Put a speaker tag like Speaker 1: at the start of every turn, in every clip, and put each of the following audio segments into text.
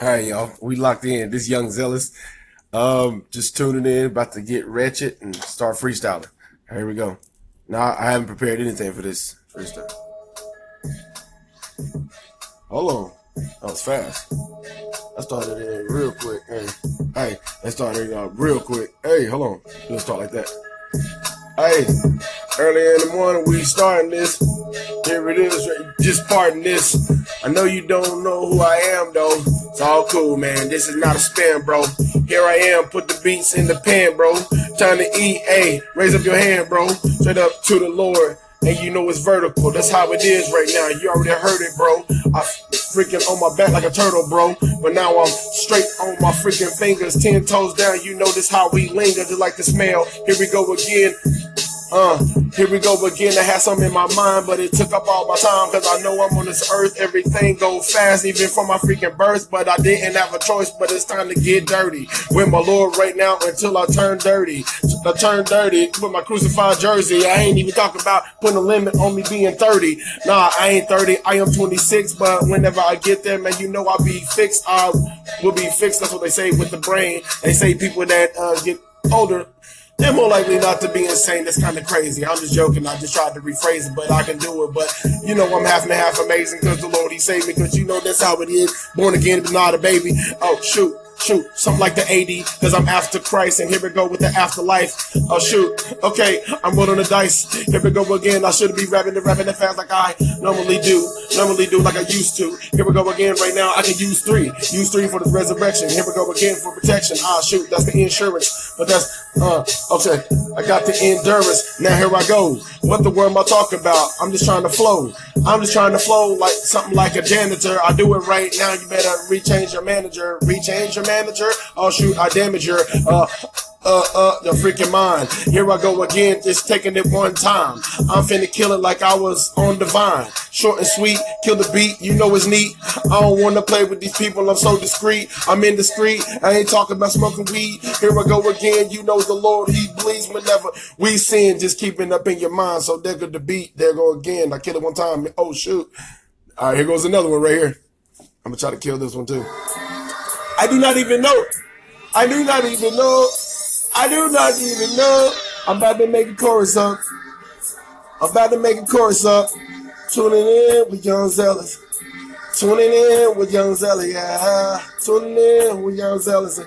Speaker 1: All right, y'all. We locked in. This young zealous. Um, just tuning in, about to get ratchet and start freestyling. Here we go. Now I haven't prepared anything for this freestyle. Hold on. That was fast. I started it real quick. Hey, hey, that started uh, real quick. Hey, hold on. Let's start like that. Hey, early in the morning we starting this. Here it is. Just pardon this. I know you don't know who I am though. It's all cool, man. This is not a spam, bro. Here I am. Put the beats in the pan, bro. Time to eat. Hey, raise up your hand, bro. Straight up to the Lord. And you know it's vertical. That's how it is right now. You already heard it, bro. I freaking on my back like a turtle, bro. But now I'm straight on my freaking fingers, ten toes down. You know this how we linger, just like the smell. Here we go again. Uh, here we go again. I had some in my mind, but it took up all my time because I know I'm on this earth. Everything go fast, even from my freaking birth. But I didn't have a choice, but it's time to get dirty with my Lord right now until I turn dirty. I turn dirty with my crucified jersey. I ain't even talking about putting a limit on me being 30. Nah, I ain't 30. I am 26, but whenever I get there, man, you know I'll be fixed. I will be fixed. That's what they say with the brain. They say people that uh, get older they're more likely not to be insane. That's kind of crazy. I'm just joking. I just tried to rephrase it, but I can do it. But you know, I'm half and half amazing because the Lord He saved me. Because you know that's how it is. Born again, but not a baby. Oh shoot shoot, something like the AD, cause I'm after Christ, and here we go with the afterlife. Oh shoot, okay, I'm rolling the dice. Here we go again. I shouldn't be rapping the rapping the fast like I normally do, normally do like I used to. Here we go again. Right now, I can use three, use three for the resurrection. Here we go again for protection. Ah shoot, that's the insurance, but that's uh okay. I got the endurance. Now here I go. What the word am I talking about? I'm just trying to flow. I'm just trying to flow like something like a janitor. I do it right now. You better rechange your manager, rechange your manager. Oh shoot, I damage your uh uh uh your freaking mind. Here I go again, just taking it one time. I'm finna kill it like I was on divine. Short and sweet, kill the beat, you know it's neat. I don't wanna play with these people, I'm so discreet. I'm in the street, I ain't talking about smoking weed. Here I go again, you know the Lord, He bleeds whenever we sin, just keeping up in your mind. So there go the beat, there go again. I kill it one time, oh shoot. All right, here goes another one right here. I'm gonna try to kill this one too. I do not even know. I do not even know. I do not even know. I'm about to make a chorus up. I'm about to make a chorus up. Tuning in with Young Zealous. Tuning in with Young Zealous. Yeah. Tuning in with Young Zealous.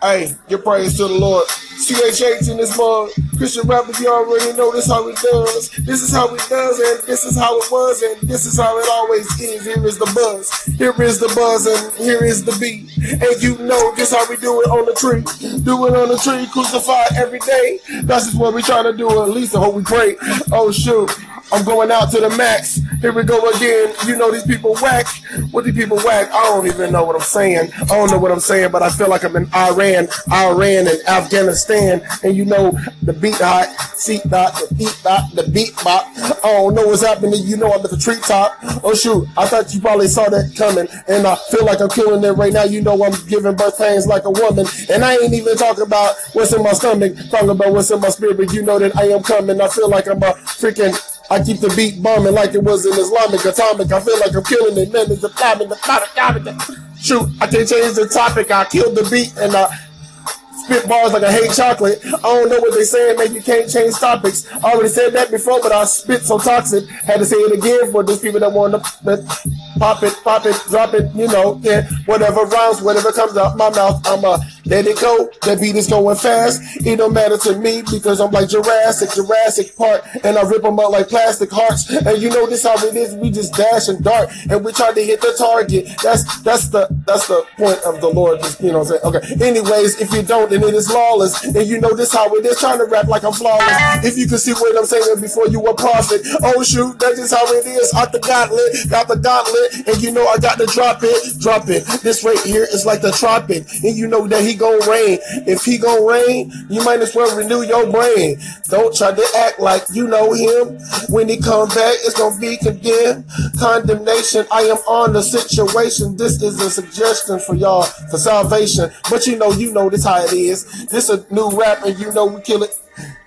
Speaker 1: Hey, give praise to the Lord. CHH in this mug. Christian rappers, you already know this how it does. This is how it does, and this is how it was, and this is how it always is. Here is the buzz. Here is the buzz, and here is the beat. And you know this how we do it on the tree. Do it on the tree, crucified every day. That's just what we trying to do, at least I hope we pray. Oh shoot. I'm going out to the max. Here we go again. You know these people whack. What do people whack? I don't even know what I'm saying. I don't know what I'm saying, but I feel like I'm in Iran, Iran, and Afghanistan. And you know the beat hot, seat dot, the beat dot, the beat bop. I don't know what's happening. You know I'm at the treetop. Oh shoot, I thought you probably saw that coming, and I feel like I'm killing it right now. You know I'm giving birth pains like a woman, and I ain't even talking about what's in my stomach. Talking about what's in my spirit. You know that I am coming. I feel like I'm a freaking I keep the beat bombing like it was an Islamic atomic. I feel like I'm killing it, man. It's a bombing, the bombing, Shoot, I can't change the topic. I killed the beat and I spit bars like I hate chocolate. I don't know what they saying, man. You can't change topics. I already said that before, but I spit so toxic. Had to say it again for those people that want to pop it, pop it, drop it, you know, yeah, whatever rhymes, whatever comes out my mouth, I'ma let it go. That beat is going fast. It don't matter to me because I'm like Jurassic, Jurassic Park, and I rip them up like plastic hearts. And you know this how it is. We just dash and dart, and we try to hit the target. That's that's the that's the point of the Lord. Just, you know what I'm saying? Okay. Anyways, if you don't, then it is lawless. And you know this how it is. Trying to rap like I'm flawless. If you can see what I'm saying before you a prophet. Oh shoot, that's just how it is. Out the gauntlet, got the gauntlet, and you know I got to drop it, drop it. This right here is like the tropic, and you know that he gonna rain. If he gonna rain, you might as well renew your brain. Don't try to act like you know him. When he come back, it's gonna be condemned. Condemnation. I am on the situation. This is a suggestion for y'all for salvation. But you know, you know this how it is. This a new rap, and you know we kill it.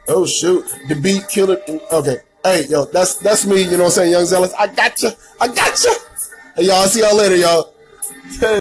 Speaker 1: Oh shoot, the beat kill it. Okay. Hey, yo, that's that's me, you know what I'm saying, Young Zealous. I got you. I got you. Hey, y'all, see y'all later, y'all.